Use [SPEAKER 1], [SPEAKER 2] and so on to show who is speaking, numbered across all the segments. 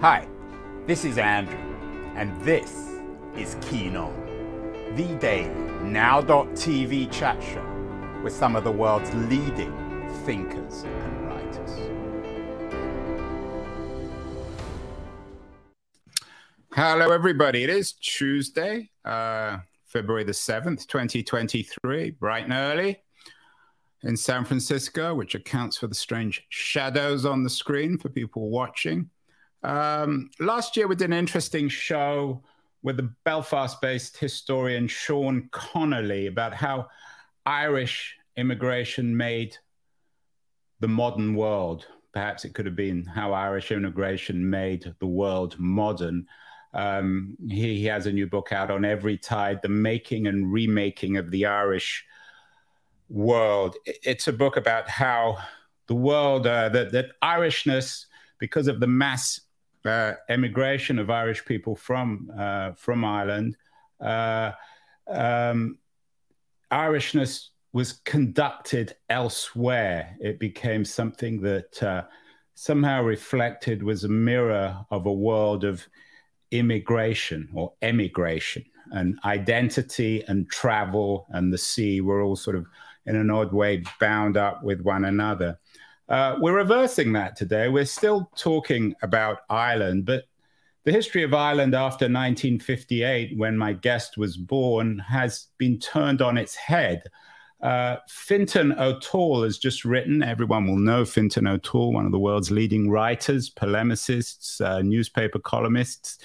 [SPEAKER 1] Hi, this is Andrew, and this is Keen On, the daily now.tv chat show with some of the world's leading thinkers and writers. Hello, everybody. It is Tuesday, uh, February the 7th, 2023, bright and early in San Francisco, which accounts for the strange shadows on the screen for people watching. Um, last year, we did an interesting show with the Belfast based historian Sean Connolly about how Irish immigration made the modern world. Perhaps it could have been how Irish immigration made the world modern. Um, he, he, has a new book out on every tide, the making and remaking of the Irish world. It's a book about how the world, uh, that, that Irishness, because of the mass uh, emigration of Irish people from uh, from Ireland, uh, um, Irishness was conducted elsewhere. It became something that uh, somehow reflected was a mirror of a world of immigration or emigration, and identity and travel and the sea were all sort of in an odd way bound up with one another. Uh, we're reversing that today. We're still talking about Ireland, but the history of Ireland after 1958, when my guest was born, has been turned on its head. Uh, Fintan O'Toole has just written, everyone will know Fintan O'Toole, one of the world's leading writers, polemicists, uh, newspaper columnists.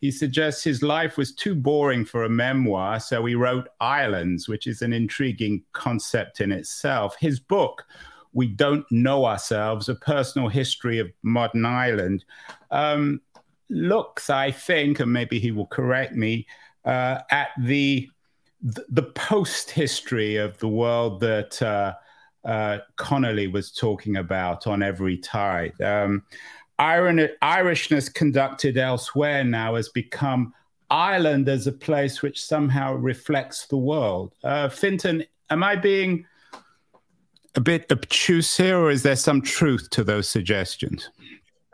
[SPEAKER 1] He suggests his life was too boring for a memoir, so he wrote Islands, which is an intriguing concept in itself. His book, we don't know ourselves, a personal history of modern Ireland, um, looks, I think, and maybe he will correct me, uh, at the the post history of the world that uh, uh, Connolly was talking about on every tide. Um, Irishness conducted elsewhere now has become Ireland as a place which somehow reflects the world. Uh, Fintan, am I being a bit obtuse here, or is there some truth to those suggestions?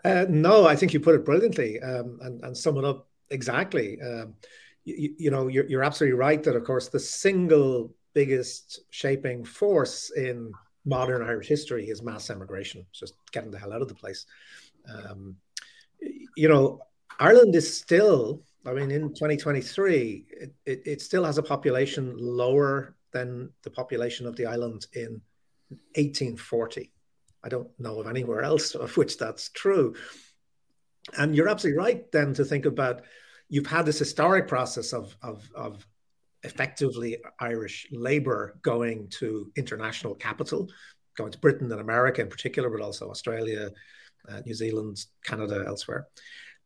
[SPEAKER 2] Uh, no, I think you put it brilliantly um, and, and sum it up exactly. Um, you, you, know, you're, you're absolutely right that, of course, the single biggest shaping force in modern Irish history is mass emigration, just getting the hell out of the place. Um, you know, Ireland is still, I mean, in 2023, it, it, it still has a population lower than the population of the island in 1840. I don't know of anywhere else of which that's true. And you're absolutely right then to think about you've had this historic process of, of, of effectively Irish labor going to international capital, going to Britain and America in particular, but also Australia, uh, New Zealand, Canada, elsewhere.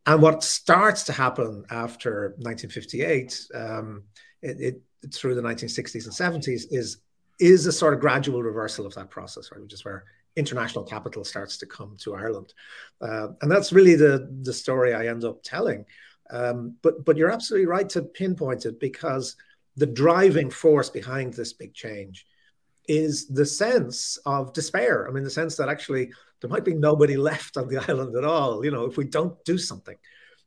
[SPEAKER 2] And what starts to happen after 1958, um, it, it, through the 1960s and 70s, is is a sort of gradual reversal of that process, right? Which is where international capital starts to come to Ireland, uh, and that's really the the story I end up telling. Um, but but you're absolutely right to pinpoint it because the driving force behind this big change is the sense of despair. I mean, the sense that actually there might be nobody left on the island at all. You know, if we don't do something.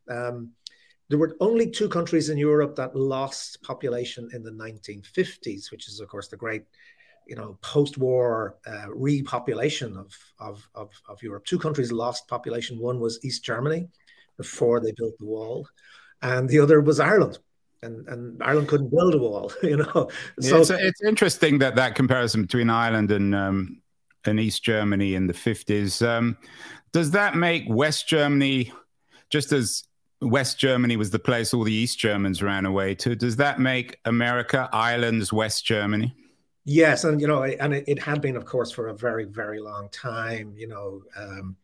[SPEAKER 2] Um, there were only two countries in Europe that lost population in the 1950s, which is, of course, the great, you know, post-war uh, repopulation of, of, of, of Europe. Two countries lost population. One was East Germany before they built the wall, and the other was Ireland. And, and Ireland couldn't build a wall, you know.
[SPEAKER 1] So yeah, it's, interesting that that comparison between Ireland and um, and East Germany in the 50s. Um, does that make West Germany just as West Germany was the place all the East Germans ran away to. Does that make America Ireland's West Germany?
[SPEAKER 2] Yes, and you know, and it, it had been, of course, for a very, very long time. You know, um,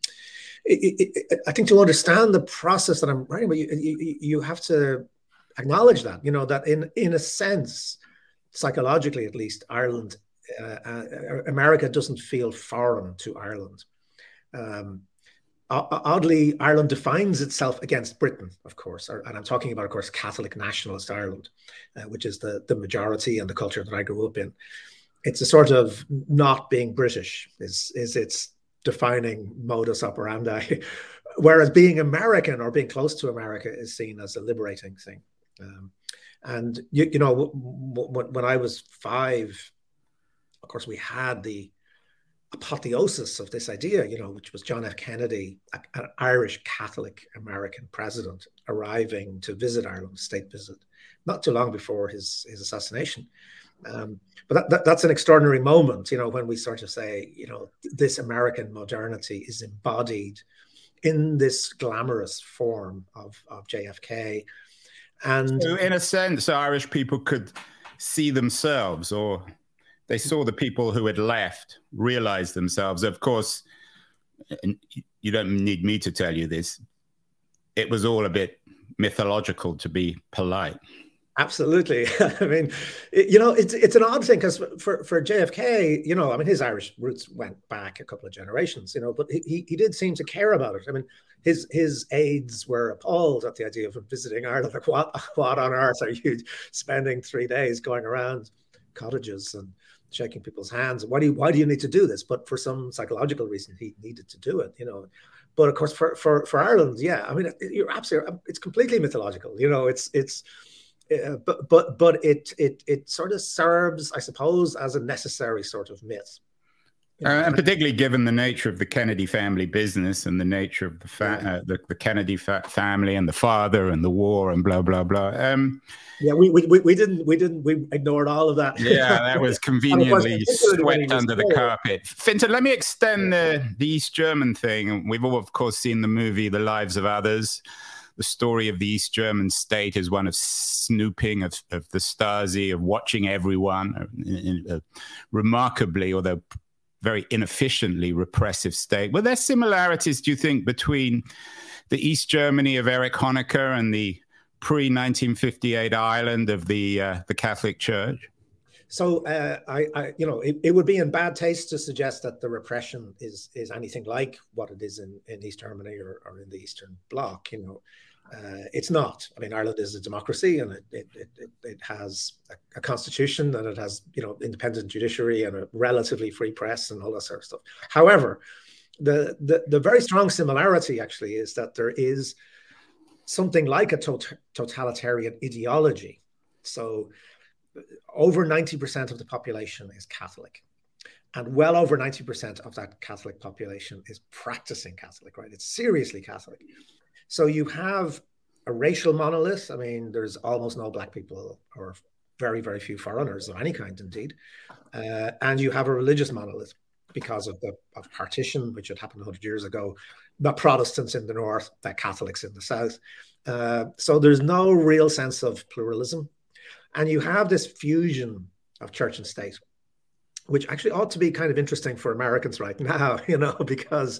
[SPEAKER 2] it, it, I think to understand the process that I'm writing about, you, you, you have to acknowledge that. You know, that in in a sense, psychologically at least, Ireland, uh, uh, America doesn't feel foreign to Ireland. Um, oddly, Ireland defines itself against Britain, of course, and I'm talking about, of course, Catholic nationalist Ireland, uh, which is the, the majority and the culture that I grew up in. It's a sort of not being British is is its defining modus operandi. whereas being American or being close to America is seen as a liberating thing. Um, and you, you know, when I was five, of course, we had the apotheosis of this idea, you know, which was John F. Kennedy, an Irish Catholic American president, arriving to visit Ireland, state visit, not too long before his his assassination. Um, but that, that, that's an extraordinary moment, you know, when we sort of say, you know, this American modernity is embodied in this glamorous form of, of JFK. And
[SPEAKER 1] so in a sense, Irish people could see themselves or they saw the people who had left realize themselves. Of course, you don't need me to tell you this. It was all a bit mythological to be polite.
[SPEAKER 2] Absolutely. I mean, you know, it's it's an odd thing because for, for JFK, you know, I mean, his Irish roots went back a couple of generations, you know, but he, he did seem to care about it. I mean, his his aides were appalled at the idea of visiting Ireland. Like, what what on earth are you spending three days going around cottages and shaking people's hands. Why do you why do you need to do this? But for some psychological reason, he needed to do it. You know. But of course, for for for Ireland, yeah, I mean, you're absolutely. It's completely mythological. You know, it's it's. Uh, but but but it it it sort of serves, I suppose, as a necessary sort of myth.
[SPEAKER 1] Uh, and particularly given the nature of the Kennedy family business and the nature of the fa- uh, the, the, Kennedy fa- family and the father and the war and blah blah blah. Um,
[SPEAKER 2] yeah, we, we we didn't we didn't we ignored all of that.
[SPEAKER 1] Yeah, that was conveniently swept under the carpet. Fintan, let me extend the the East German thing. We've all, of course, seen the movie The Lives of Others. The story of the East German state is one of snooping, of, of the Stasi, of watching everyone. Uh, uh, remarkably, although very inefficiently repressive state. Were there similarities, do you think, between the East Germany of Erich Honecker and the pre 1958 Ireland of the uh, the Catholic Church?
[SPEAKER 2] So uh, I, I, you know, it, it, would be in bad taste to suggest that the repression is is anything like what it is in, in East Germany or, or in the Eastern Bloc. You know, uh, it's not. I mean, Ireland is a democracy, and it it, it, it has a, a, constitution, and it has you know independent judiciary and a relatively free press and all that sort of stuff. However, the the, the very strong similarity actually is that there is something like a tot- totalitarian ideology. So, over ninety percent of the population is Catholic, and well over ninety percent of that Catholic population is practicing Catholic. Right? It's seriously Catholic. So you have a racial monolith. I mean, there's almost no black people or very, very few foreigners of any kind, indeed. Uh, and you have a religious monolith because of the of partition, which had happened 100 years ago, the Protestants in the north, the Catholics in the south. Uh, so there's no real sense of pluralism. And you have this fusion of church and state which actually ought to be kind of interesting for Americans right now, you know, because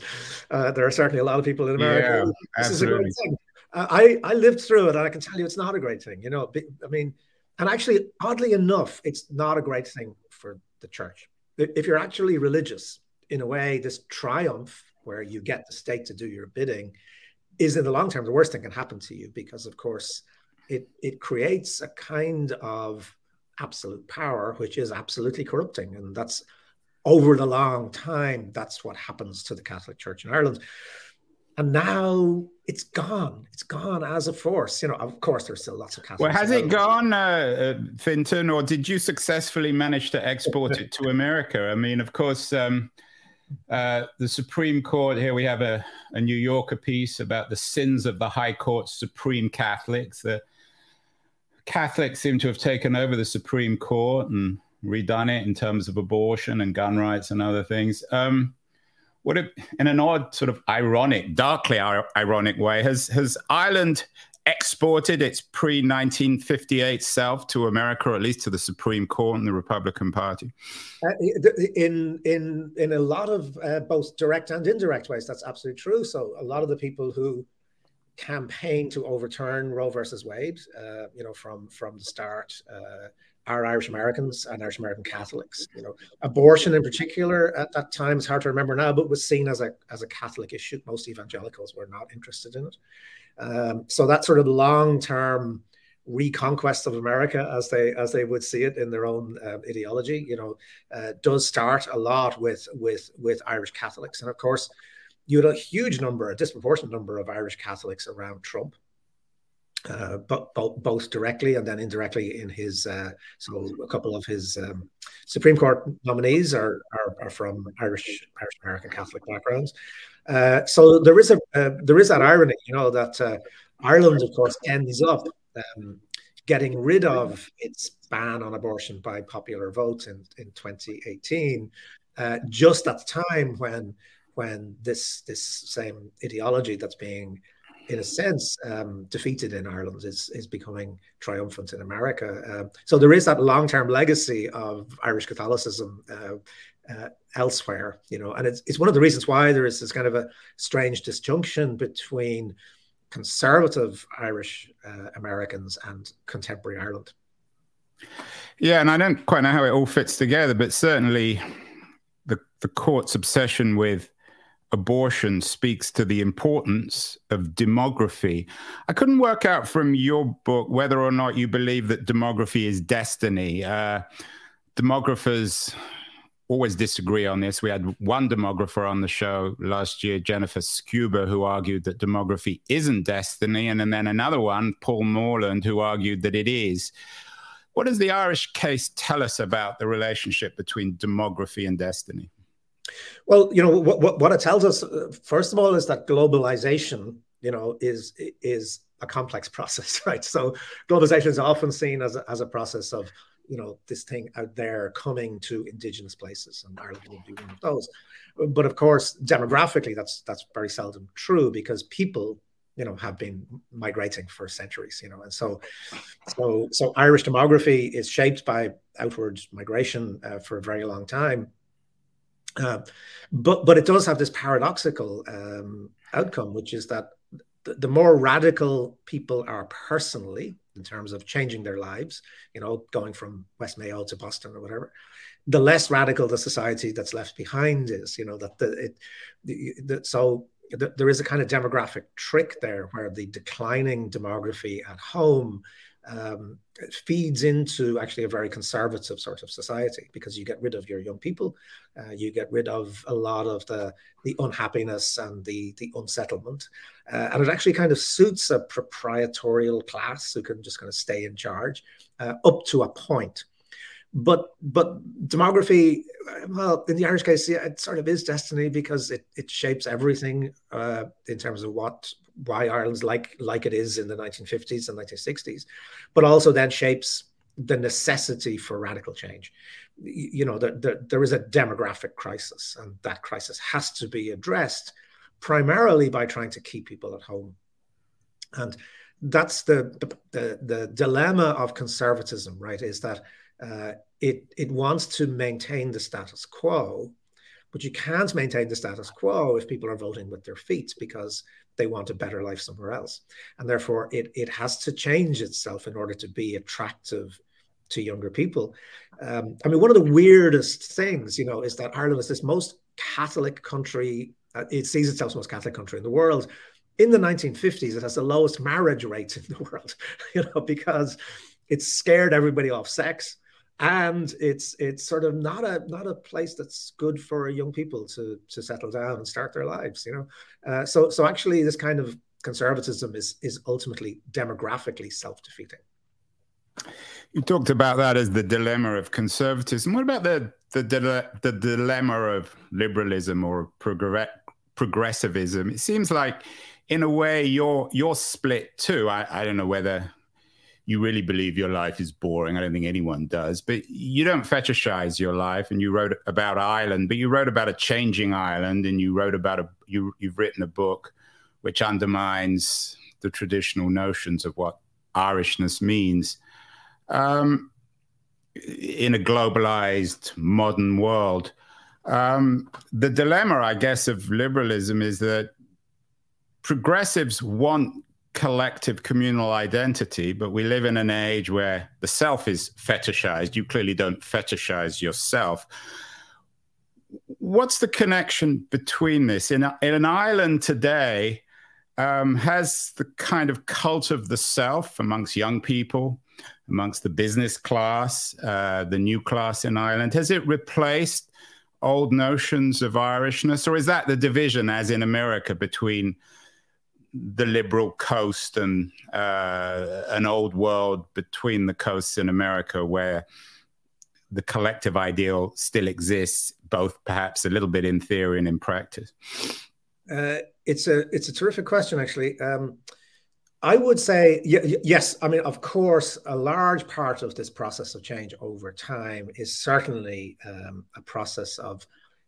[SPEAKER 2] uh, there are certainly a lot of people in America. Yeah, this absolutely. is a great thing. Uh, I, I lived through it and I can tell you it's not a great thing, you know. I mean, and actually, oddly enough, it's not a great thing for the church. If you're actually religious, in a way, this triumph where you get the state to do your bidding is in the long term the worst thing can happen to you because, of course, it, it creates a kind of absolute power, which is absolutely corrupting. And that's over the long time, that's what happens to the Catholic Church in Ireland. And now it's gone. It's gone as a force. You know, of course, there's still lots of Catholics.
[SPEAKER 1] Well, has it gone, uh, uh, Fintan, or did you successfully manage to export it to America? I mean, of course, um, uh, the Supreme Court, here we have a, a New Yorker piece about the sins of the High Court Supreme Catholics. The Catholics seem to have taken over the Supreme Court and redone it in terms of abortion and gun rights and other things. Um, what it, in an odd sort of ironic, darkly ironic way, has has Ireland exported its pre 1958 self to America, or at least to the Supreme Court and the Republican Party?
[SPEAKER 2] Uh, in in in a lot of uh, both direct and indirect ways, that's absolutely true. So a lot of the people who campaign to overturn Roe versus Wade, uh, you know, from from the start, uh, are Irish Americans and Irish American Catholics. You know, abortion in particular at that time is hard to remember now, but was seen as a as a Catholic issue. Most evangelicals were not interested in it. Um, so that sort of long term reconquest of America, as they as they would see it in their own uh, ideology, you know, uh, does start a lot with with with Irish Catholics, and of course you had a huge number, a disproportionate number of Irish Catholics around Trump. Uh, both directly and then indirectly in his uh, so a couple of his um, Supreme Court nominees are are, are from Irish Irish American Catholic backgrounds. Uh, so there is a uh, there is that irony, you know, that uh, Ireland, of course, ends up um, getting rid of its ban on abortion by popular vote in in 2018, uh, just at the time when when this this same ideology that's being in a sense, um, defeated in Ireland is is becoming triumphant in America. Uh, so there is that long term legacy of Irish Catholicism uh, uh, elsewhere, you know, and it's it's one of the reasons why there is this kind of a strange disjunction between conservative Irish uh, Americans and contemporary Ireland.
[SPEAKER 1] Yeah, and I don't quite know how it all fits together, but certainly the the court's obsession with abortion speaks to the importance of demography. I couldn't work out from your book whether or not you believe that demography is destiny. Uh, demographers always disagree on this. We had one demographer on the show last year, Jennifer Sciubba, who argued that demography isn't destiny, and then another one, Paul Morland, who argued that it is. What does the Irish case tell us about the relationship between demography and destiny?
[SPEAKER 2] Well, you know what, what, what it tells us first of all is that globalization, you know, is is a complex process, right? So globalization is often seen as a, as a process of you know this thing out there coming to indigenous places, and Ireland would be one of those. But of course, demographically, that's that's very seldom true because people you know have been migrating for centuries you know and so so so irish demography is shaped by outward migration uh, for a very long time uh, but but it does have this paradoxical um, outcome, which is that the, more radical people are personally in terms of changing their lives, you know, going from West Mayo to Boston or whatever, the less radical the society that's left behind is. You know that the, it the, the, so there is a kind of demographic trick there where the declining demography at home um, feeds into actually a very conservative sort of society because you get rid of your young people, uh, you get rid of a lot of the the unhappiness and the the unsettlement, uh, and it actually kind of suits a proprietorial class who can just kind of stay in charge uh, up to a point. But but demography, well, in the Irish case, yeah, it sort of is destiny because it it shapes everything uh, in terms of what why Ireland's like like it is in the 1950s and 1960s, but also then shapes the necessity for radical change. You know, the, the, there is a demographic crisis, and that crisis has to be addressed primarily by trying to keep people at home. And that's the, the, the dilemma of conservatism, right? Is that uh, it it wants to maintain the status quo, but you can't maintain the status quo if people are voting with their feet because they want a better life somewhere else. And therefore, it, it has to change itself in order to be attractive to younger people. Um, I mean, one of the weirdest things, you know, is that Ireland is this most Catholic country. Uh, it sees itself as the most Catholic country in the world. In the 1950s, it has the lowest marriage rate in the world, you know, because it scared everybody off sex and it's it's sort of not a not a place that's good for young people to to settle down and start their lives you know? Uh, so so actually this kind of conservatism is is ultimately demographically self-defeating.
[SPEAKER 1] You talked about that as the dilemma of conservatism. What about the the, the dilemma of liberalism or progressivism? It seems like in a way you're you're split too. I, I don't know whether you really believe your life is boring. I don't think anyone does, but you don't fetishize your life. And you wrote about Ireland, but you wrote about a changing Ireland, and you wrote about a you you've written a book which undermines the traditional notions of what Irishness means. Um, in a globalized modern world, um, the dilemma, I guess, of liberalism is that progressives want collective communal identity, but we live in an age where the self is fetishized. You clearly don't fetishize yourself. What's the connection between this? In, in an Ireland today, um, has the kind of cult of the self amongst young people, amongst the business class, uh, the new class in Ireland, has it replaced old notions of Irishness, or is that the division, as in America, between the liberal coast and uh, an old world between the coasts in America, where the collective ideal still exists, both perhaps a little bit in theory and in practice?
[SPEAKER 2] Uh, it's a it's a terrific question, actually. Um, I would say yes. I mean, of course, a large part of this process of change over time is certainly um, a process of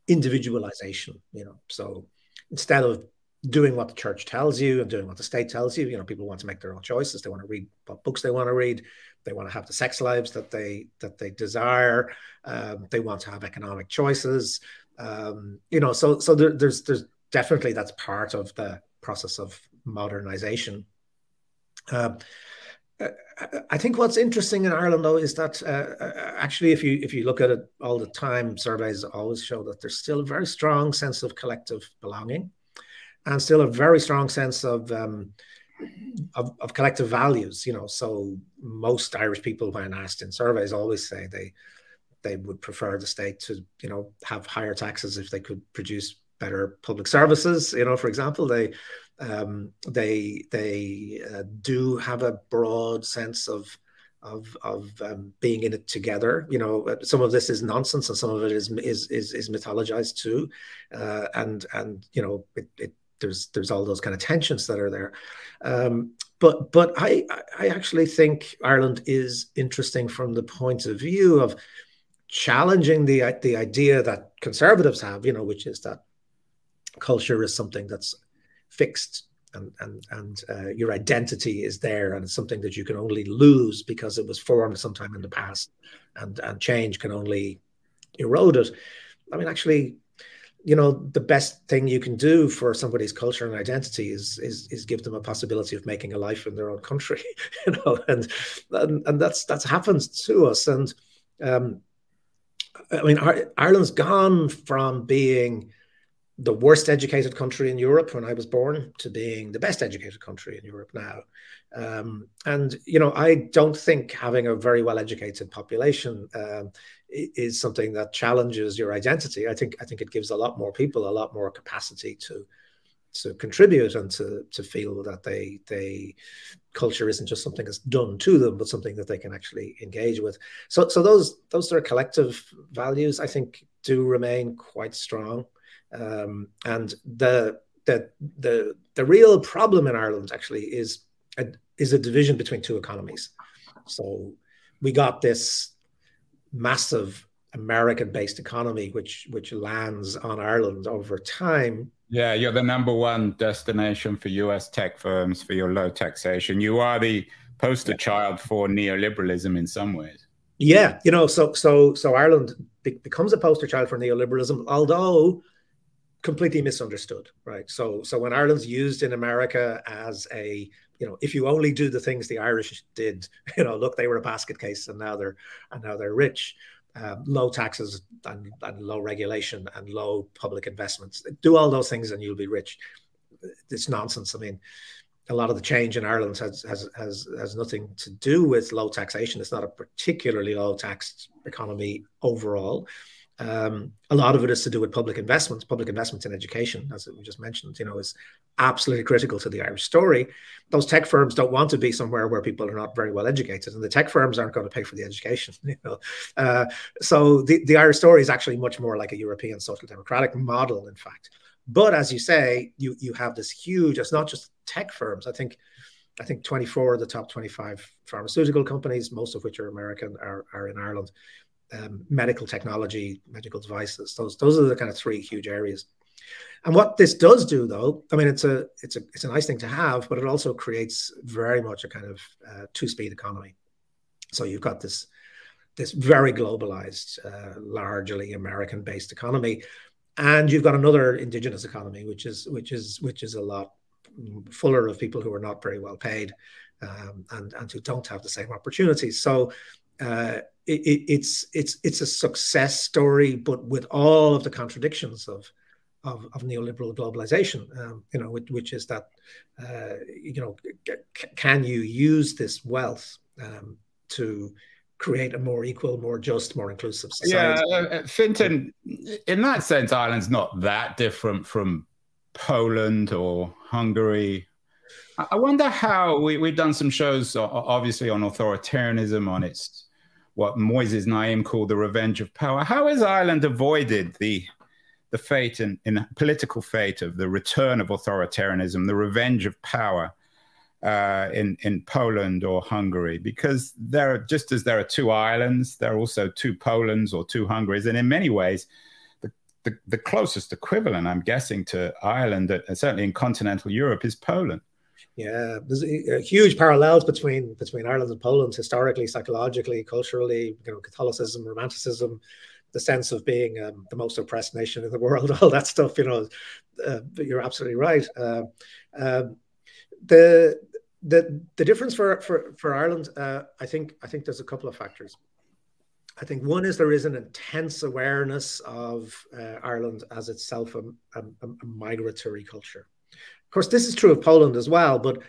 [SPEAKER 2] individualization. You know, so instead of doing what the church tells you and doing what the state tells you, you know, people want to make their own choices. They want to read what books they want to read. They want to have the sex lives that they that they desire. Um, they want to have economic choices. Um, you know, so so there, there's there's definitely that's part of the process of modernization um, I think what's interesting in Ireland, though, is that uh, uh, actually, if you if you look at it all the time, surveys always show that there's still a very strong sense of collective belonging, and still a very strong sense of um, of, of, collective values. You know, so most Irish people, when asked in surveys, always say they they would prefer the state to you know have higher taxes if they could produce better public services. You know, for example, they um, they they uh, do have a broad sense of of of um, being in it together. You know, uh, some of this is nonsense, and some of it is is is, is mythologized too, uh, and and you know, it, it, there's there's all those kind of tensions that are there. Um, but but I I actually think Ireland is interesting from the point of view of challenging the the idea that conservatives have, you know, which is that culture is something that's fixed and and and uh, your identity is there and it's something that you can only lose because it was formed sometime in the past and and change can only erode it i mean actually you know the best thing you can do for somebody's culture and identity is is is give them a possibility of making a life in their own country you know and and, and that's that's happened to us and um i mean ireland's gone from being the worst educated country in Europe when I was born to being the best educated country in Europe now. Um, and, you know, I don't think having a very well educated population um, is something that challenges your identity. I think I think it gives a lot more people a lot more capacity to to contribute and to to feel that they they culture isn't just something that's done to them, but something that they can actually engage with. So so those those sort of collective values I think do remain quite strong. Um, and the the the the real problem in Ireland actually is a, is a division between two economies. So we got this massive American-based economy, which which lands on Ireland over time.
[SPEAKER 1] Yeah, you're the number one destination for U.S. tech firms for your low taxation. You are the poster child for neoliberalism in some ways.
[SPEAKER 2] Yeah, you know, so so so Ireland be- becomes a poster child for neoliberalism, although completely misunderstood, right? So, so when Ireland's used in America as a, you know, if you only do the things the Irish did, you know, look, they were a basket case, and now they're and now they're rich. Um, low taxes and, and low regulation and low public investments. Do all those things, and you'll be rich. It's nonsense. I mean, a lot of the change in Ireland has has has has nothing to do with low taxation. It's not a particularly low taxed economy overall. Um, a lot of it is to do with public investments. Public investments in education, as we just mentioned, you know, is absolutely critical to the Irish story. Those tech firms don't want to be somewhere where people are not very well educated, and the tech firms aren't going to pay for the education. You know, uh, so the, the Irish story is actually much more like a European social democratic model, in fact. But as you say, you you have this huge. It's not just tech firms. I think. I think 24 of the top 25 pharmaceutical companies, most of which are American, are, are in Ireland um, medical technology, medical devices. Those those are the kind of three huge areas. And what this does do, though, I mean, it's a it's a it's a nice thing to have, but it also creates very much a kind of uh, two speed economy. So you've got this this very globalized, uh, largely American based economy, and you've got another indigenous economy, which is which is which is a lot fuller of people who are not very well paid um, and and who don't have the same opportunities. So uh, it, it's it's it's a success story, but with all of the contradictions of of, of neoliberal globalization. Um, you know, which, which is that uh, you know, c- can you use this wealth um, to create a more equal, more just, more inclusive society.
[SPEAKER 1] Yeah, uh, uh Fintan, in that sense, Ireland's not that different from Poland or Hungary. I wonder how we, we've done some shows, obviously, on authoritarianism, on its what Moises Naim called the revenge of power. How has Ireland avoided the the fate and political fate of the return of authoritarianism, the revenge of power uh, in in Poland or Hungary? Because there are just as there are two Irelands, there are also two Polands or two Hungaries, and in many ways. The, the, the closest equivalent, I'm guessing, to Ireland, uh, certainly in continental Europe, is Poland.
[SPEAKER 2] Yeah, there's a, huge parallels between between Ireland and Poland historically, psychologically, culturally. You know, Catholicism, Romanticism, the sense of being um, the most oppressed nation in the world, all that stuff. You know, uh, you're absolutely right. Uh, um, the the the difference for for for Ireland, uh, I think I think there's a couple of factors. I think one is there is an intense awareness of uh, Ireland as itself a, a, a migratory culture course, this is true of Poland as well, but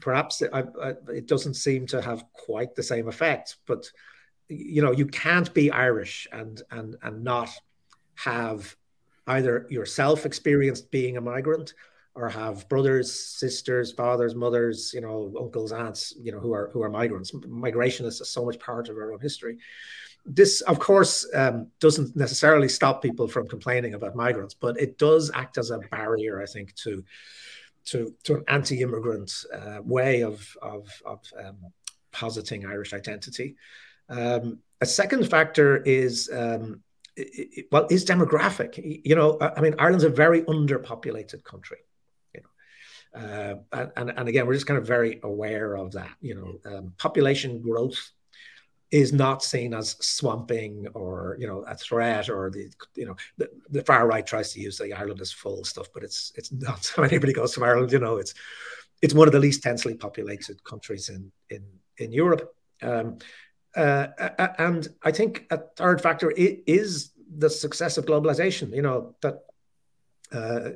[SPEAKER 2] perhaps it, I, I, it doesn't seem to have quite the same effect. But you know, you can't be Irish and and and not have either yourself experienced being a migrant or have brothers, sisters, fathers, mothers, you know, uncles, aunts, you know, who are who are migrants. Migration is so much part of our own history. This, of course, um, doesn't necessarily stop people from complaining about migrants, but it does act as a barrier, I think, to to, to an anti-immigrant uh, way of of, of um, positing Irish identity. Um, a second factor is um, well is demographic. You know, I mean, Ireland's a very underpopulated country. You know, uh, and and again, we're just kind of very aware of that. You know, um, population growth is not seen as swamping or you know a threat or the you know the, the far right tries to use the Ireland is full stuff, but it's it's not. When anybody goes to Ireland, you know it's it's one of the least densely populated countries in in in Europe. Um, uh, and I think a third factor is the success of globalization. You know that uh,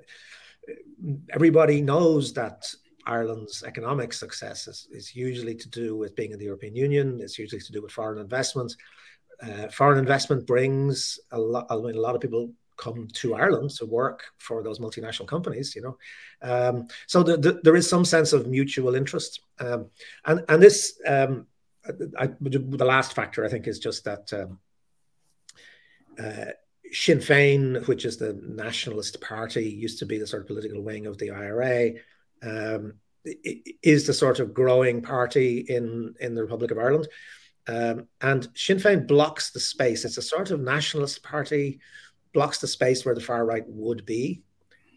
[SPEAKER 2] everybody knows that Ireland's economic success is, is usually to do with being in the European Union. It's usually to do with foreign investment. Uh, foreign investment brings a lot. I mean, a lot of people come to Ireland to work for those multinational companies. You know, um, so the, the, there is some sense of mutual interest, um, and and this um, I, the last factor I think is just that. Um, uh, Sinn Féin, which is the nationalist party, used to be the sort of political wing of the IRA um, is the sort of growing party in in the Republic of Ireland. Um, and Sinn Féin blocks the space. It's a sort of nationalist party, blocks the space where the far right would be,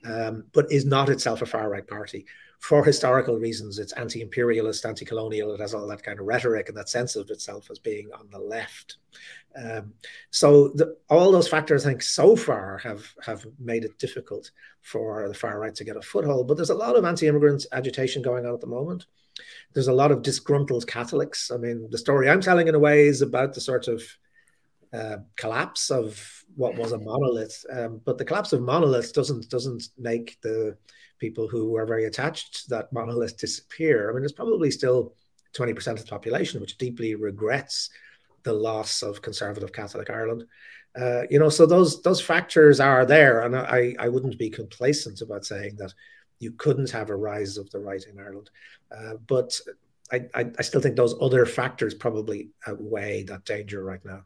[SPEAKER 2] um, but is not itself a far right party for historical reasons. It's anti imperialist, anti colonial. It has all that kind of rhetoric and that sense of itself as being on the left. Um, so the, all those factors, I think, so far have have made it difficult for the far right to get a foothold. But there's a lot of anti-immigrant agitation going on at the moment. There's a lot of disgruntled Catholics. I mean, the story I'm telling in a way is about the sort of uh, collapse of what was a monolith. Um, but the collapse of monoliths doesn't doesn't make the people who are very attached to that monolith disappear. I mean, there's probably still 20% of the population which deeply regrets the loss of conservative Catholic Ireland. Uh, you know, so those those factors are there, and I I wouldn't be complacent about saying that you couldn't have a rise of the right in Ireland, uh, but I, I, I still think those other factors probably outweigh that danger right now.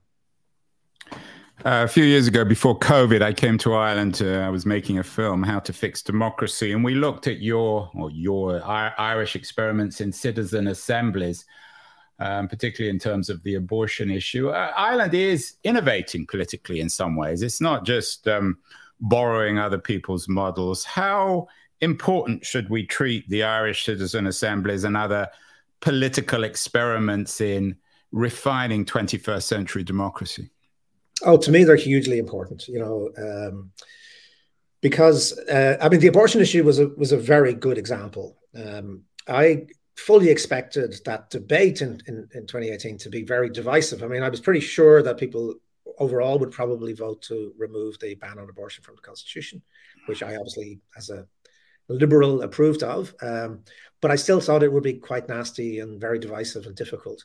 [SPEAKER 1] Uh, a few years ago, before COVID, I came to Ireland. To, I was making a film, "How to Fix Democracy," and we looked at your or your Irish experiments in citizen assemblies um, particularly in terms of the abortion issue. Uh, Ireland is innovating politically in some ways. It's not just um, borrowing other people's models. How important should we treat the Irish citizen assemblies and other political experiments in refining 21st century democracy?
[SPEAKER 2] Oh, to me, they're hugely important. You know, um, because uh, I mean, the abortion issue was a was a very good example. Um, I fully expected that debate in, in, in 2018 to be very divisive. I mean, I was pretty sure that people overall would probably vote to remove the ban on abortion from the Constitution, which I obviously, as a liberal, approved of. Um, but I still thought it would be quite nasty and very divisive and difficult.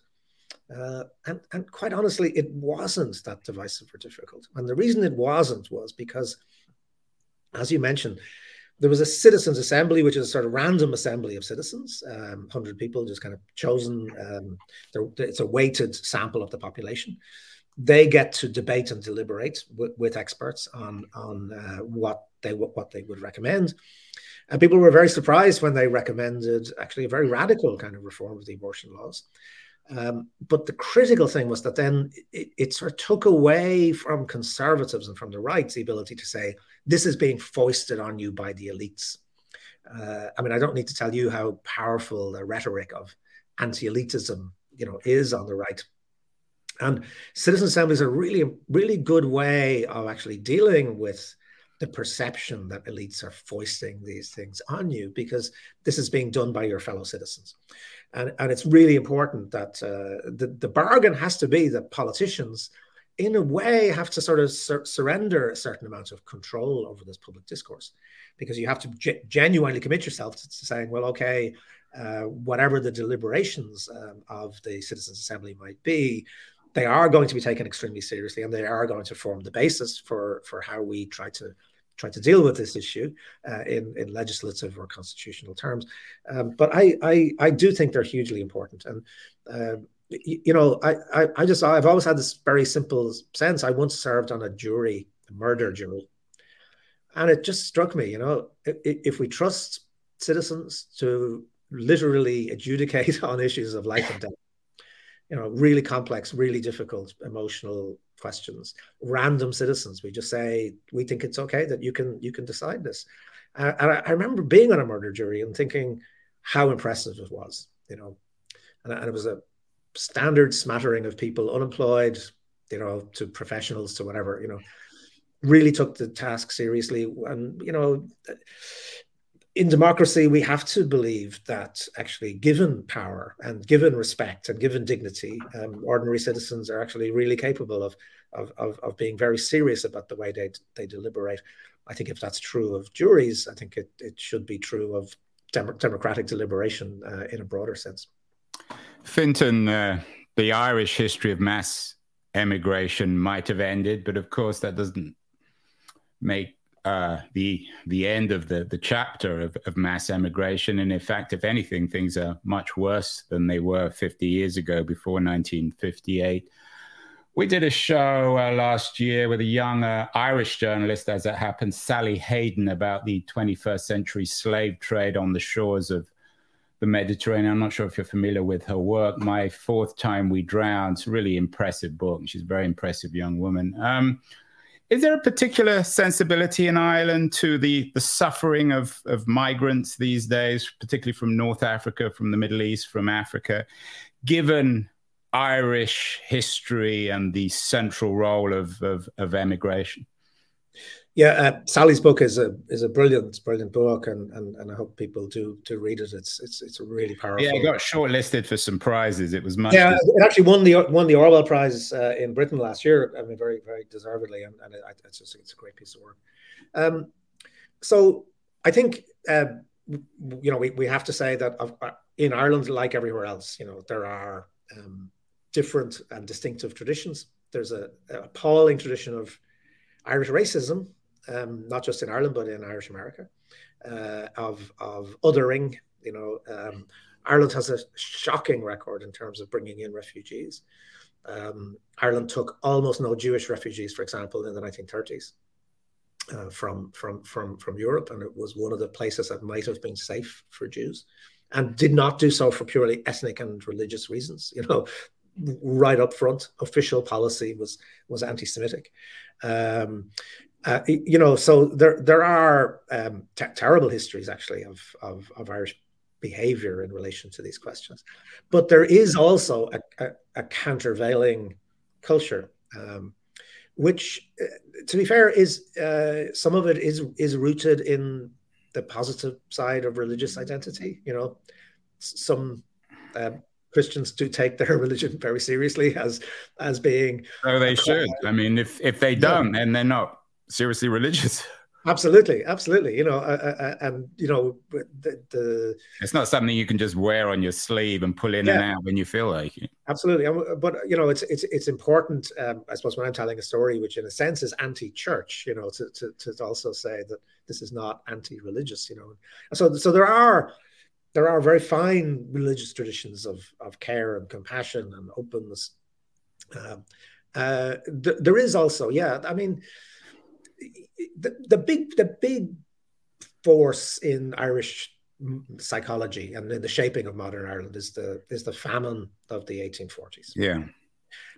[SPEAKER 2] Uh, and, and quite honestly, it wasn't that divisive or difficult. And the reason it wasn't was because, as you mentioned, there was a citizens' assembly, which is a sort of random assembly of citizens, um, 100 people just kind of chosen. Um, it's a weighted sample of the population. They get to debate and deliberate with, with experts on, on uh, what, they, what they would recommend. And people were very surprised when they recommended actually a very radical kind of reform of the abortion laws. Um, but the critical thing was that then it, it, sort of took away from conservatives and from the right the ability to say, this is being foisted on you by the elites. Uh, I mean, I don't need to tell you how powerful the rhetoric of anti-elitism, you know, is on the right. And citizen assemblies are really, really good way of actually dealing with the perception that elites are foisting these things on you because this is being done by your fellow citizens. And, and it's really important that uh, the, the bargain has to be that politicians, in a way, have to sort of sur- surrender a certain amount of control over this public discourse. Because you have to ge- genuinely commit yourself to, to saying, well, okay, uh, whatever the deliberations um, of the Citizens' Assembly might be, they are going to be taken extremely seriously and they are going to form the basis for, for how we try to try to deal with this issue uh, in, in legislative or constitutional terms. Um, but I, I, I do think they're hugely important. And, uh, you, you, know, I, I, I just, I've always had this very simple sense. I once served on a jury, a murder jury. And it just struck me, you know, if, if we trust citizens to literally adjudicate on issues of life and death, you know, really complex, really difficult emotional questions. Random citizens, we just say we think it's okay that you can you can decide this. And I, I, remember being on a murder jury and thinking how impressive it was, you know, and, and it was a standard smattering of people unemployed, you know, to professionals to whatever, you know, really took the task seriously, and you know in democracy, we have to believe that actually, given power and given respect and given dignity, um, ordinary citizens are actually really capable of, of, of, of, being very serious about the way they, they deliberate. I think if that's true of juries, I think it, it should be true of dem- democratic deliberation uh, in a broader sense.
[SPEAKER 1] Fintan, uh, the Irish history of mass emigration might have ended, but of course, that doesn't make uh, the the end of the the chapter of, of mass emigration. And in fact, if anything, things are much worse than they were 50 years ago, before 1958. We did a show uh, last year with a young uh, Irish journalist, as it happens, Sally Hayden, about the 21st century slave trade on the shores of the Mediterranean. I'm not sure if you're familiar with her work. My Fourth Time We Drowned, it's a really impressive book. She's a very impressive young woman. Um, is there a particular sensibility in Ireland to the, the suffering of, of migrants these days, particularly from North Africa, from the Middle East, from Africa, given Irish history and the central role of, of, of emigration?
[SPEAKER 2] Yeah, uh, Sally's book is a is a brilliant brilliant book, and, and and I hope people do do read it. It's it's it's really powerful.
[SPEAKER 1] Yeah, it got shortlisted for some prizes. It was much.
[SPEAKER 2] Yeah, it actually won the won the Orwell Prize uh, in Britain last year. I mean, very very deservedly, and, and it, it's just it's a great piece of work. Um, so I think uh, you know we we have to say that uh, in Ireland, like everywhere else, you know there are um, different and distinctive traditions. There's a, a appalling tradition of Irish racism um, not just in Ireland but in Irish America, uh, of of othering. You know, um, Ireland has a shocking record in terms of bringing in refugees. Um, Ireland took almost no Jewish refugees, for example, in the 1930s. Uh, from from from from Europe, and it was one of the places that might have been safe for Jews, and did not do so for purely ethnic and religious reasons. You know, right up front, official policy was was anti-Semitic. Um, uh, you know, so there there are um, t- terrible histories actually of, of, of Irish behavior in relation to these questions, but there is also a, a, a countervailing culture, um, which, uh, to be fair, is uh, some of it is is rooted in the positive side of religious identity. You know, some uh, Christians do take their religion very seriously as as being.
[SPEAKER 1] Oh, they should. I mean, if if they don't, yeah. and they're not seriously religious.
[SPEAKER 2] Absolutely, absolutely. You know, uh, uh, uh, and you know, the, the,
[SPEAKER 1] it's not something you can just wear on your sleeve and pull in yeah. and out when you feel like it.
[SPEAKER 2] Absolutely, but you know, it's it's it's important. Um, I suppose when I'm telling a story, which in a sense is anti-church, you know, to, to to also say that this is not anti-religious. You know, so so there are there are very fine religious traditions of of care and compassion and openness. Um, uh, th- there is also, yeah, I mean the, the big the big force in Irish psychology and in the shaping of modern Ireland is the is the famine of the 1840s.
[SPEAKER 1] Yeah,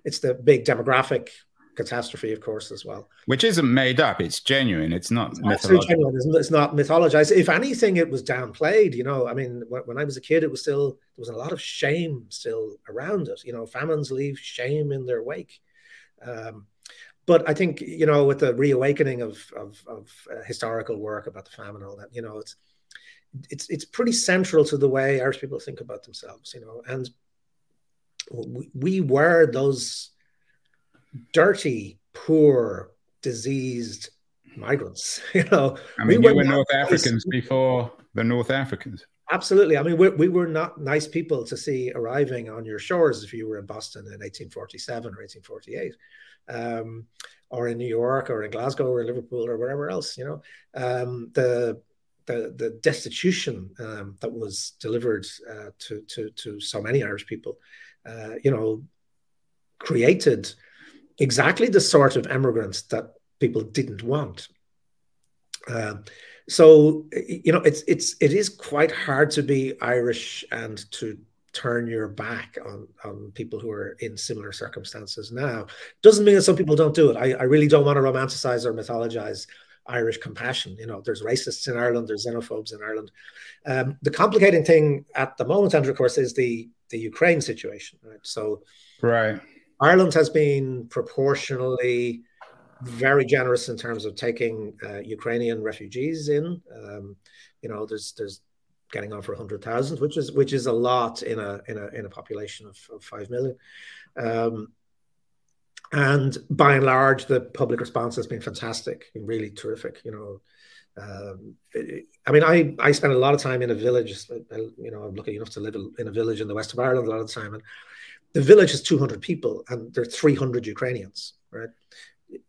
[SPEAKER 2] it's the big demographic catastrophe, of course, as well.
[SPEAKER 1] Which isn't made up; it's genuine. It's not it's mythological.
[SPEAKER 2] It's not mythologized. If anything, it was downplayed. You know, I mean, when I was a kid, it was still there was a lot of shame still around it. You know, famines leave shame in their wake. Um, but I think you know with the reawakening of of, of uh, historical work about the famine and all that, you know, it's it's it's pretty central to the way Irish people think about themselves, you know, and we, we were those dirty, poor, diseased migrants, you know.
[SPEAKER 1] I mean, we were, were North Africans before the North Africans.
[SPEAKER 2] Absolutely. I mean, we, we were not nice people to see arriving on your shores if you were in Boston in 1847 or 1848 um, or in New York or in Glasgow or Liverpool or wherever else. You know, um, the the, the destitution um, that was delivered uh, to, to to so many Irish people, uh, you know, created exactly the sort of immigrants that people didn't want. Um, so you know, it's it's it is quite hard to be Irish and to turn your back on, on people who are in similar circumstances now. Doesn't mean that some people don't do it. I, I really don't want to romanticize or mythologize Irish compassion. You know, there's racists in Ireland, there's xenophobes in Ireland. Um, the complicating thing at the moment, Andrew, of course, is the the Ukraine situation. Right. So,
[SPEAKER 1] right,
[SPEAKER 2] Ireland has been proportionally very generous in terms of taking uh, Ukrainian refugees in. Um, you know, there's there's getting on for 100,000, which is which is a lot in a in a in a population of, of five million. Um, and by and large, the public response has been fantastic, really terrific. You know, um, I mean, I I spend a lot of time in a village. You know, I'm lucky enough to live in a village in the west of Ireland a lot of the time, and the village has 200 people, and there are 300 Ukrainians. Right,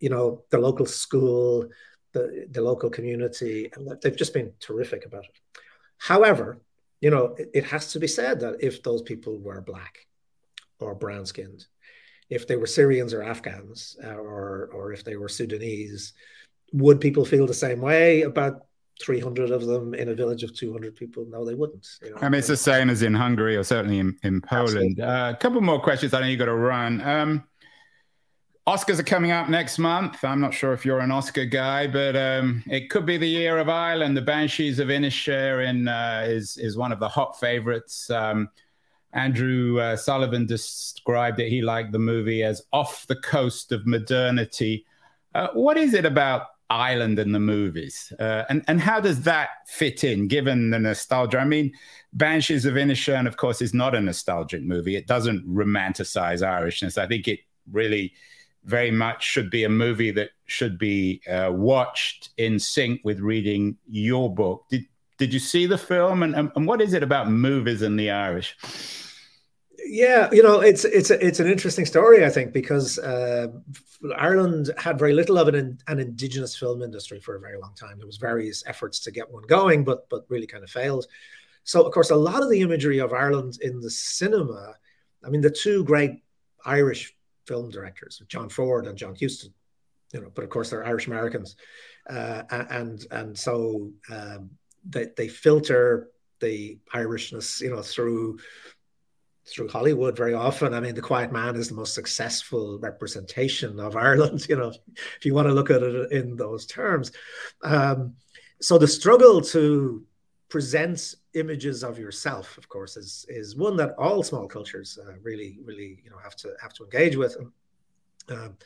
[SPEAKER 2] you know, the local school, the the local community, and they've just been terrific about it. However, you know, it, it has to be said that if those people were black or brown skinned, if they were Syrians or Afghans, uh, or or if they were Sudanese, would people feel the same way about 300 of them in a village of 200 people? No, they wouldn't.
[SPEAKER 1] You know? I mean, it's the same as in Hungary or certainly in, in Poland. Uh, a couple more questions. I know you've got to run. Um, Oscars are coming up next month. I'm not sure if you're an Oscar guy, but um, it could be the year of Ireland. The Banshees of Inisherin uh, is is one of the hot favorites. Um, Andrew uh, Sullivan described it. He liked the movie as off the coast of modernity. Uh, what is it about Ireland and the movies, uh, and and how does that fit in, given the nostalgia? I mean, Banshees of Inisherin, of course, is not a nostalgic movie. It doesn't romanticize Irishness. I think it really very much should be a movie that should be uh, watched in sync with reading your book. Did did you see the film, and, and, what is it about movies and the Irish?
[SPEAKER 2] Yeah, you know, it's it's it's an interesting story, I think, because uh, Ireland had very little of an an indigenous film industry for a very long time. There was various efforts to get one going, but but really kind of failed. So, of course, a lot of the imagery of Ireland in the cinema, I mean, the two great Irish film directors, John Ford and John Huston. You know, but of course they're Irish Americans, uh, and and so um, they they filter the Irishness, you know, through through Hollywood very often. I mean, The Quiet Man is the most successful representation of Ireland, you know, if you want to look at it in those terms. Um, so the struggle to present images of yourself, of course, is is one that all small cultures uh, really, really, you know, have to have to engage with. Um,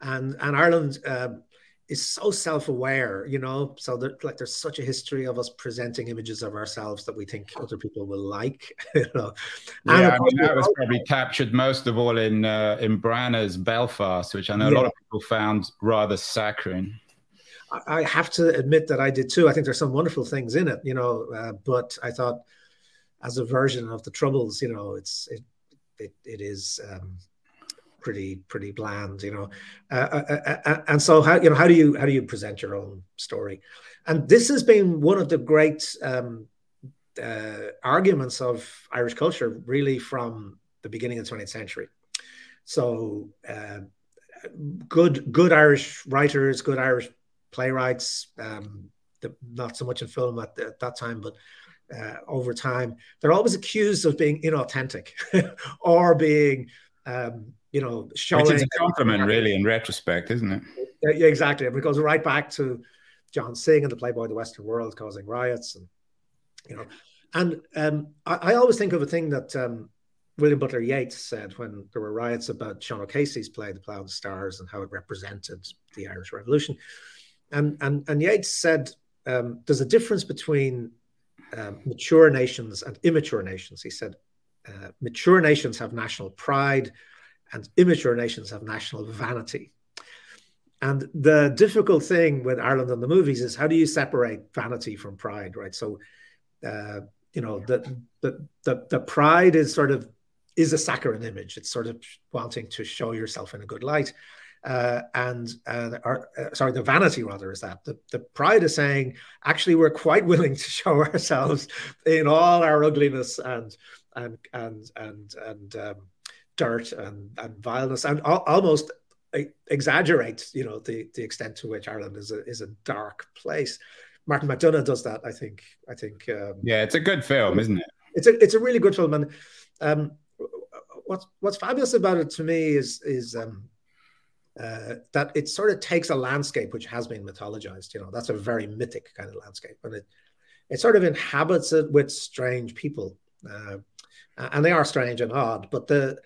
[SPEAKER 2] and and Ireland um, is so self-aware, you know, so that like there's such a history of us presenting images of ourselves that we think other people will like, you know.
[SPEAKER 1] Yeah, I mean that was probably captured most of all in uh, in Branagh's Belfast, which I know yeah. a lot of people found rather saccharine.
[SPEAKER 2] I have to admit that I did too. I think there's some wonderful things in it, you know, uh, but I thought as a version of the Troubles, you know, it's it it, it is um, pretty pretty bland, you know. Uh, uh, uh, uh, and so how you know how do you how do you present your own story? And this has been one of the great um, uh, arguments of Irish culture, really from the beginning of the 20th century. So uh, good good Irish writers, good Irish playwrights, um, the, not so much in film at, the, at that time, but uh, over time, they're always accused of being inauthentic or being, um, you know, showing.
[SPEAKER 1] Which is a compliment, really, in retrospect, isn't it?
[SPEAKER 2] Yeah, exactly. It goes right back to John Synge and the Playboy of the Western World causing riots, and you know, and um, I, I, always think of a thing that um, William Butler Yeats said when there were riots about Sean O'Casey's play, The Plough and Stars, and how it represented the Irish Revolution. And, and, and Yeats said um, there's a difference between um, mature nations and immature nations. He said uh, mature nations have national pride and immature nations have national vanity. And the difficult thing with Ireland and the movies is how do you separate vanity from pride, right? So, uh, you know, the, the, the, the pride is sort of is a saccharine image. It's sort of wanting to show yourself in a good light. Uh, and uh, or, uh, sorry, the vanity rather is that the, the pride is saying actually we're quite willing to show ourselves in all our ugliness and and and and and um, dirt and and vileness and al- almost exaggerate you know the the extent to which Ireland is a is a dark place. Martin McDonagh does that. I think. I think. Um,
[SPEAKER 1] yeah, it's a good film, isn't it?
[SPEAKER 2] It's a it's a really good film, and um, what's what's fabulous about it to me is is um, uh, that it sort of takes a landscape which has been mythologized. You know, that's a very mythic kind of landscape, and it it sort of inhabits it with strange people, uh, and they are strange and odd. But the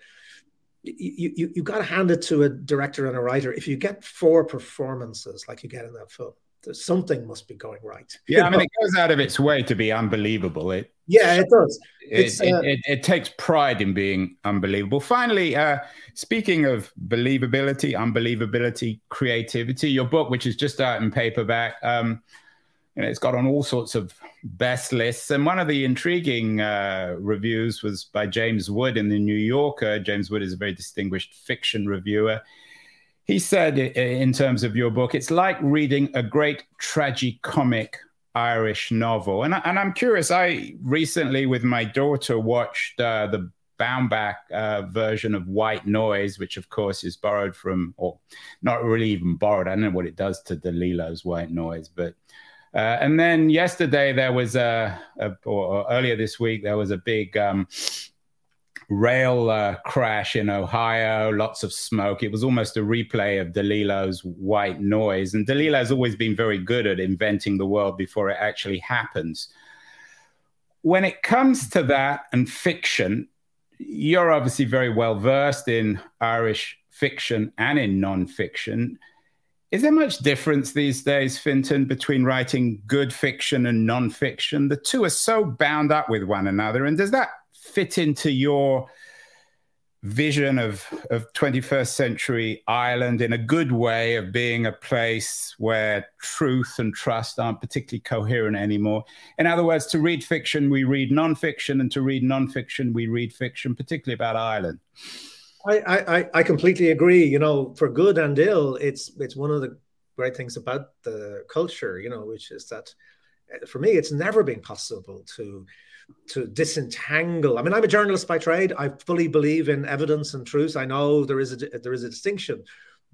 [SPEAKER 2] you you you got to hand it to a director and a writer. If you get four performances like you get in that film, something must be going right.
[SPEAKER 1] Yeah, I mean, it goes out of its way to be unbelievable. It
[SPEAKER 2] yeah, it does.
[SPEAKER 1] It, uh, it, it, takes pride in being unbelievable. Finally, uh, speaking of believability, unbelievability, creativity, your book, which is just out in paperback, um, you know, it's got on all sorts of best lists. And one of the intriguing uh, reviews was by James Wood in the New Yorker. James Wood is a very distinguished fiction reviewer he said, in terms of your book, it's like reading a great tragicomic Irish novel. And, and I'm curious, I recently, with my daughter, watched uh, the Baumbach uh, version of White Noise, which of course is borrowed from, or not really even borrowed. I don't know what it does to DeLillo's White Noise, but. Uh, and then yesterday there was a, a, or earlier this week there was a big um, rail uh, crash in Ohio, lots of smoke. It was almost a replay of DeLillo's White Noise. And DeLillo's always been very good at inventing the world before it actually happens. When it comes to that and fiction, you're obviously very well versed in Irish fiction and in nonfiction. Is there much difference these days, Fintan, between writing good fiction and nonfiction? The two are so bound up with one another. And does that fit into your vision of, of 21st century Ireland in a good way of being a place where truth and trust aren't particularly coherent anymore. In other words, to read fiction, we read nonfiction, and to read nonfiction, we read fiction, particularly about Ireland.
[SPEAKER 2] I, I, I completely agree. You know, for good and ill, it's it's one of the great things about the culture, you know, which is that uh, for me, it's never been possible to to disentangle. I mean, I'm a journalist by trade. I fully believe in evidence and truth. I know there is a there is a distinction,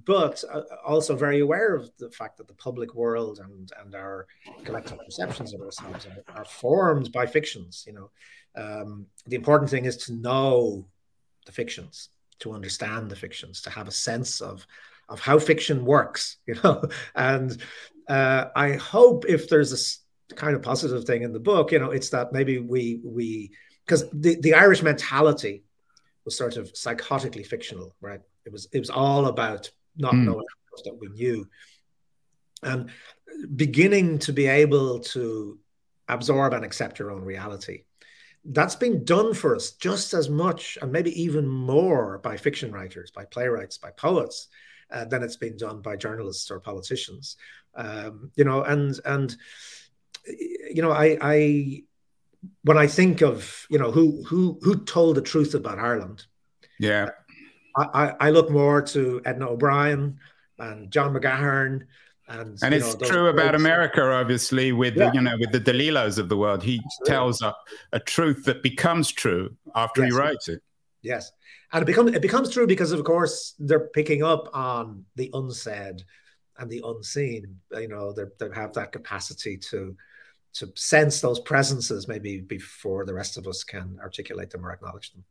[SPEAKER 2] but uh, also very aware of the fact that the public world and and our collective perceptions of ourselves are, are formed by fictions. You know, um, the important thing is to know the fictions, to understand the fictions, to have a sense of of how fiction works. You know, and uh, I hope if there's a kind of positive thing in the book, you know, it's that maybe we we because the, the Irish mentality was sort of psychotically fictional, right? It was it was all about not mm. knowing that we knew. And beginning to be able to absorb and accept your own reality. That's been done for us just as much and maybe even more by fiction writers, by playwrights, by poets. uh, than it's been done by journalists or politicians. Um, you know, and and you know, I, I when I think of you know who who who told the truth about Ireland,
[SPEAKER 1] yeah,
[SPEAKER 2] I, I look more to Edna O'Brien and John McGahern. And,
[SPEAKER 1] and it's know, true about America, obviously, with yeah. the, you know with the DeLillos of the world. He Absolutely. tells a, a, truth that becomes true after yes. he writes it.
[SPEAKER 2] Yes, and it becomes it becomes true because, of course, they're picking up on the unsaid and the unseen. You know, they have that capacity to to sense those presences maybe before the rest of us can articulate them or acknowledge them.